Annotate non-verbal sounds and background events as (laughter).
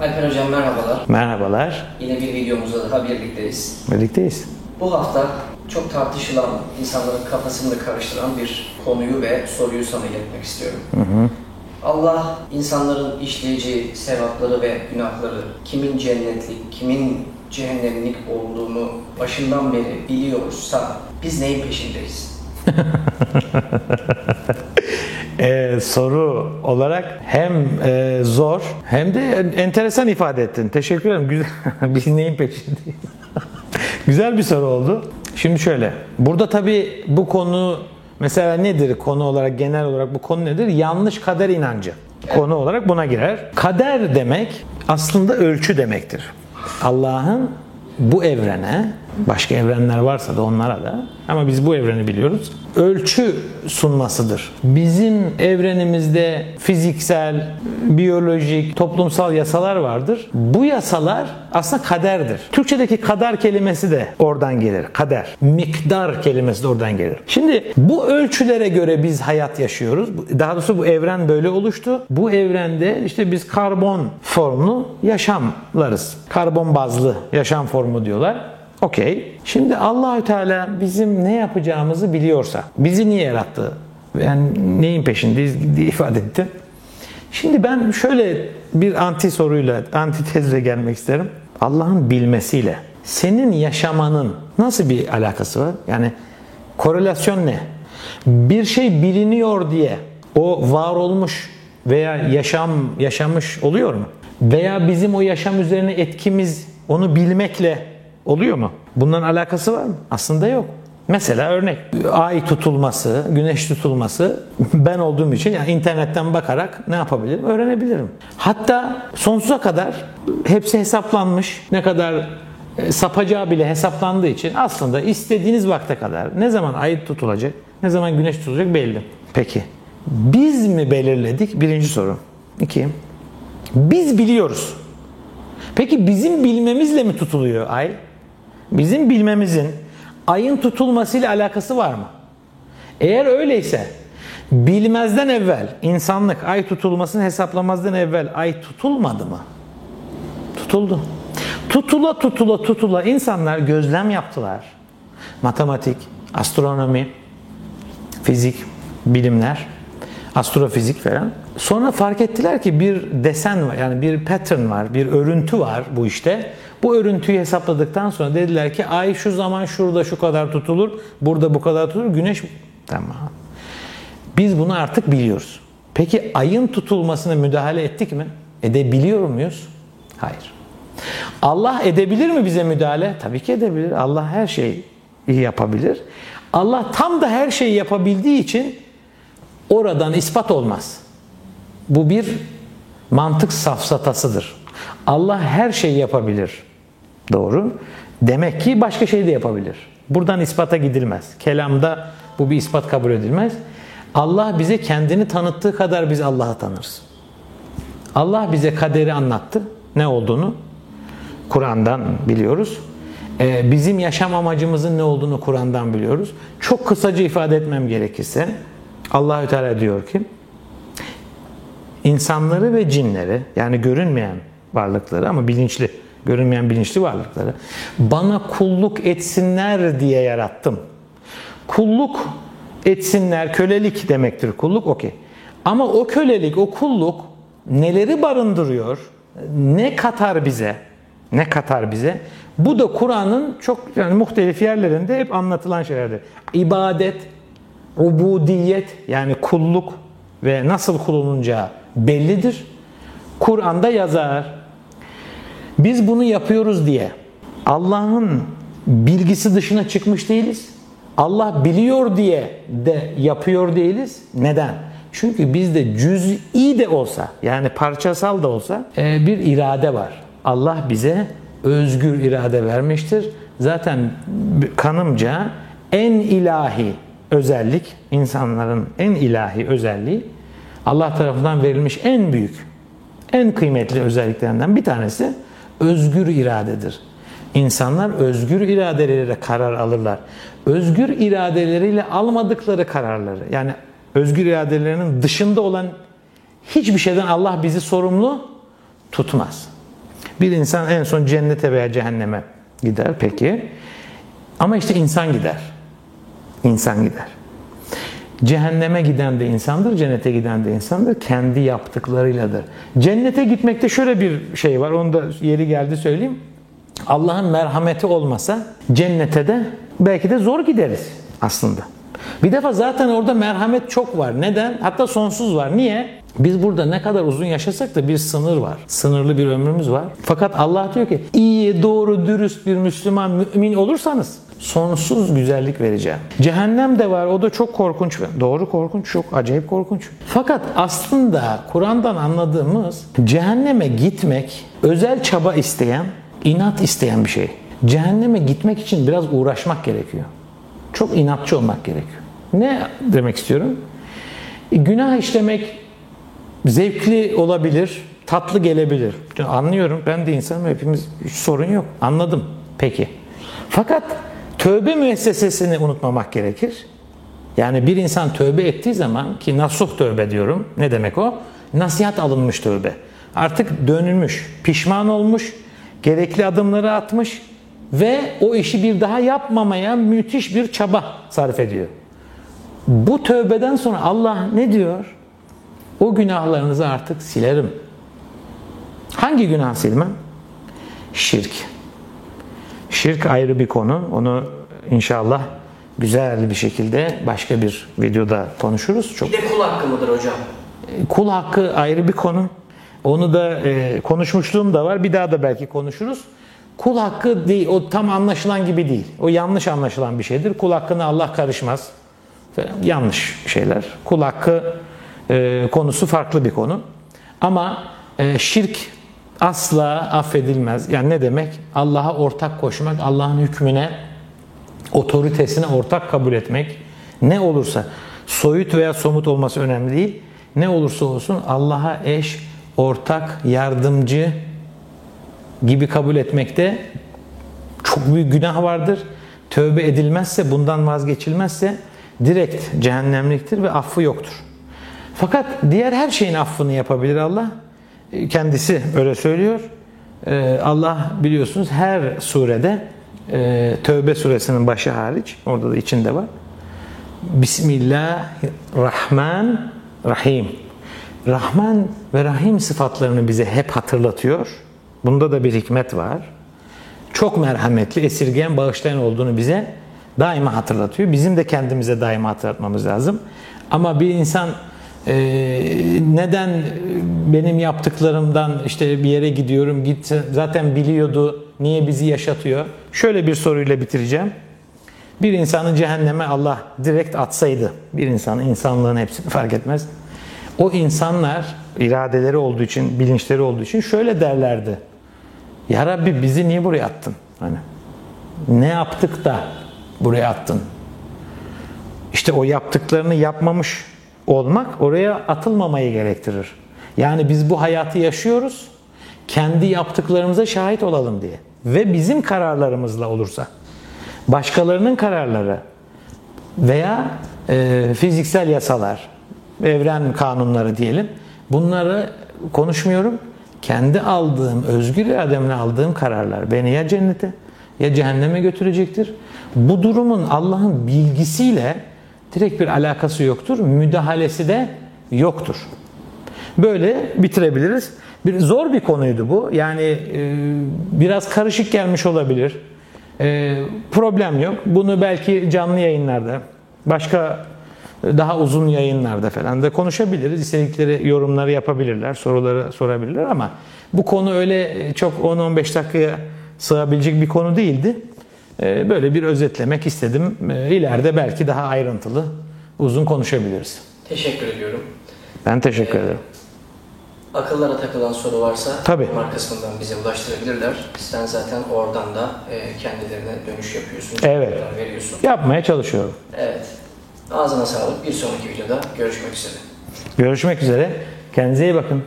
Alper Hocam merhabalar. Merhabalar. Yine bir videomuzda daha birlikteyiz. Birlikteyiz. Bu hafta çok tartışılan, insanların kafasını da karıştıran bir konuyu ve soruyu sana iletmek istiyorum. Allah insanların işleyeceği sevapları ve günahları kimin cennetlik, kimin cehennemlik olduğunu başından beri biliyorsa biz neyin peşindeyiz? (laughs) Ee, soru olarak hem e, zor hem de enteresan ifade ettin. Teşekkür ederim. Güzel. (laughs) Biz neyin peşindeyiz? (laughs) Güzel bir soru oldu. Şimdi şöyle. Burada tabii bu konu mesela nedir konu olarak genel olarak bu konu nedir? Yanlış kader inancı. Konu olarak buna girer. Kader demek aslında ölçü demektir. Allah'ın bu evrene, başka evrenler varsa da onlara da ama biz bu evreni biliyoruz. Ölçü sunmasıdır. Bizim evrenimizde fiziksel, biyolojik, toplumsal yasalar vardır. Bu yasalar aslında kaderdir. Türkçedeki kader kelimesi de oradan gelir. Kader. Miktar kelimesi de oradan gelir. Şimdi bu ölçülere göre biz hayat yaşıyoruz. Daha doğrusu bu evren böyle oluştu. Bu evrende işte biz karbon formlu yaşamlarız. Karbon bazlı yaşam formu diyorlar. Okey. Şimdi Allahü Teala bizim ne yapacağımızı biliyorsa, bizi niye yarattı? Yani neyin peşindeyiz diye ifade etti. Şimdi ben şöyle bir anti soruyla, anti tezle gelmek isterim. Allah'ın bilmesiyle senin yaşamanın nasıl bir alakası var? Yani korelasyon ne? Bir şey biliniyor diye o var olmuş veya yaşam yaşamış oluyor mu? Veya bizim o yaşam üzerine etkimiz onu bilmekle oluyor mu? Bunların alakası var mı? Aslında yok. Mesela örnek ay tutulması, güneş tutulması (laughs) ben olduğum için yani internetten bakarak ne yapabilirim? Öğrenebilirim. Hatta sonsuza kadar hepsi hesaplanmış. Ne kadar e, sapacağı bile hesaplandığı için aslında istediğiniz vakte kadar ne zaman ay tutulacak, ne zaman güneş tutulacak belli. Peki biz mi belirledik? Birinci soru. İki. Biz biliyoruz. Peki bizim bilmemizle mi tutuluyor ay? Bizim bilmemizin ayın tutulmasıyla alakası var mı? Eğer öyleyse bilmezden evvel insanlık ay tutulmasını hesaplamazdan evvel ay tutulmadı mı? Tutuldu. Tutula tutula tutula insanlar gözlem yaptılar. Matematik, astronomi, fizik, bilimler, astrofizik falan. Sonra fark ettiler ki bir desen var yani bir pattern var, bir örüntü var bu işte. Bu örüntüyü hesapladıktan sonra dediler ki ay şu zaman şurada şu kadar tutulur, burada bu kadar tutulur, güneş tamam. Biz bunu artık biliyoruz. Peki ayın tutulmasına müdahale ettik mi? Edebiliyor muyuz? Hayır. Allah edebilir mi bize müdahale? Tabii ki edebilir. Allah her şeyi yapabilir. Allah tam da her şeyi yapabildiği için oradan ispat olmaz. Bu bir mantık safsatasıdır. Allah her şeyi yapabilir. Doğru. Demek ki başka şey de yapabilir. Buradan ispata gidilmez. Kelamda bu bir ispat kabul edilmez. Allah bize kendini tanıttığı kadar biz Allah'ı tanırız. Allah bize kaderi anlattı. Ne olduğunu Kur'an'dan biliyoruz. Ee, bizim yaşam amacımızın ne olduğunu Kur'an'dan biliyoruz. Çok kısaca ifade etmem gerekirse Allahü Teala diyor ki insanları ve cinleri yani görünmeyen varlıkları ama bilinçli, görünmeyen bilinçli varlıkları bana kulluk etsinler diye yarattım. Kulluk etsinler, kölelik demektir kulluk, okey. Ama o kölelik, o kulluk neleri barındırıyor, ne katar bize, ne katar bize? Bu da Kur'an'ın çok yani muhtelif yerlerinde hep anlatılan şeylerdir. İbadet, ubudiyet yani kulluk ve nasıl kulunacağı bellidir. Kur'an'da yazar. Biz bunu yapıyoruz diye Allah'ın bilgisi dışına çıkmış değiliz. Allah biliyor diye de yapıyor değiliz. Neden? Çünkü bizde cüz'i de olsa yani parçasal da olsa e, bir irade var. Allah bize özgür irade vermiştir. Zaten kanımca en ilahi özellik, insanların en ilahi özelliği Allah tarafından verilmiş en büyük, en kıymetli özelliklerinden bir tanesi özgür iradedir. İnsanlar özgür iradeleriyle karar alırlar. Özgür iradeleriyle almadıkları kararları, yani özgür iradelerinin dışında olan hiçbir şeyden Allah bizi sorumlu tutmaz. Bir insan en son cennete veya cehenneme gider peki. Ama işte insan gider. İnsan gider. Cehenneme giden de insandır, cennete giden de insandır. Kendi yaptıklarıyladır. Cennete gitmekte şöyle bir şey var, onu da yeri geldi söyleyeyim. Allah'ın merhameti olmasa cennete de belki de zor gideriz aslında. Bir defa zaten orada merhamet çok var. Neden? Hatta sonsuz var. Niye? Biz burada ne kadar uzun yaşasak da bir sınır var. Sınırlı bir ömrümüz var. Fakat Allah diyor ki iyi, doğru, dürüst bir Müslüman, mümin olursanız sonsuz güzellik vereceğim. Cehennem de var. O da çok korkunç. Doğru korkunç, çok acayip korkunç. Fakat aslında Kur'an'dan anladığımız cehenneme gitmek özel çaba isteyen, inat isteyen bir şey. Cehenneme gitmek için biraz uğraşmak gerekiyor. Çok inatçı olmak gerekiyor. Ne demek istiyorum? E, Günah işlemek zevkli olabilir, tatlı gelebilir. Anlıyorum. Ben de insanım. Hepimiz hiç sorun yok. Anladım. Peki. Fakat tövbe müessesesini unutmamak gerekir. Yani bir insan tövbe ettiği zaman ki nasuh tövbe diyorum. Ne demek o? Nasihat alınmış tövbe. Artık dönülmüş, pişman olmuş, gerekli adımları atmış ve o işi bir daha yapmamaya müthiş bir çaba sarf ediyor. Bu tövbeden sonra Allah ne diyor? O günahlarınızı artık silerim. Hangi günah silmem? Şirk. Şirk ayrı bir konu. Onu inşallah güzel bir şekilde başka bir videoda konuşuruz. Çok Bir de kul hakkı mıdır hocam? Kul hakkı ayrı bir konu. Onu da e, konuşmuşluğum da var. Bir daha da belki konuşuruz. Kul hakkı değil, o tam anlaşılan gibi değil. O yanlış anlaşılan bir şeydir. Kul hakkına Allah karışmaz. Yanlış şeyler. Kul hakkı e, konusu farklı bir konu. Ama e, şirk asla affedilmez. Yani ne demek? Allah'a ortak koşmak, Allah'ın hükmüne, otoritesine ortak kabul etmek. Ne olursa, soyut veya somut olması önemli değil. Ne olursa olsun Allah'a eş, ortak, yardımcı gibi kabul etmekte çok büyük günah vardır. Tövbe edilmezse, bundan vazgeçilmezse direkt cehennemliktir ve affı yoktur. Fakat diğer her şeyin affını yapabilir Allah. Kendisi öyle söylüyor. Ee, Allah biliyorsunuz her surede e, Tövbe suresinin başı hariç, orada da içinde var. Bismillahirrahmanirrahim. Rahman ve Rahim sıfatlarını bize hep hatırlatıyor. Bunda da bir hikmet var. Çok merhametli, esirgeyen, bağışlayan olduğunu bize daima hatırlatıyor. Bizim de kendimize daima hatırlatmamız lazım. Ama bir insan e, neden benim yaptıklarımdan işte bir yere gidiyorum, gitse zaten biliyordu, niye bizi yaşatıyor? Şöyle bir soruyla bitireceğim. Bir insanı cehenneme Allah direkt atsaydı, bir insanı, insanlığın hepsini fark etmez. O insanlar iradeleri olduğu için, bilinçleri olduğu için şöyle derlerdi. Ya Rabbi bizi niye buraya attın? Hani ne yaptık da buraya attın? İşte o yaptıklarını yapmamış olmak oraya atılmamayı gerektirir. Yani biz bu hayatı yaşıyoruz, kendi yaptıklarımıza şahit olalım diye. Ve bizim kararlarımızla olursa, başkalarının kararları veya e, fiziksel yasalar, evren kanunları diyelim, bunları konuşmuyorum. Kendi aldığım, özgür irademle aldığım kararlar beni ya cennete ya cehenneme götürecektir. Bu durumun Allah'ın bilgisiyle direkt bir alakası yoktur. Müdahalesi de yoktur. Böyle bitirebiliriz. Bir zor bir konuydu bu. Yani e, biraz karışık gelmiş olabilir. E, problem yok. Bunu belki canlı yayınlarda, başka daha uzun yayınlarda falan da konuşabiliriz. İstedikleri yorumları yapabilirler, soruları sorabilirler ama bu konu öyle çok 10-15 dakikaya sığabilecek bir konu değildi. E, böyle bir özetlemek istedim. E, İleride belki daha ayrıntılı, uzun konuşabiliriz. Teşekkür ediyorum. Ben teşekkür ederim. Akıllara takılan soru varsa Tabii. markasından bize ulaştırabilirler. Sen zaten oradan da e, kendilerine dönüş yapıyorsun. Evet. Veriyorsun. Yapmaya çalışıyorum. Evet. Ağzına sağlık. Bir sonraki videoda görüşmek üzere. Görüşmek üzere. Kendinize iyi bakın.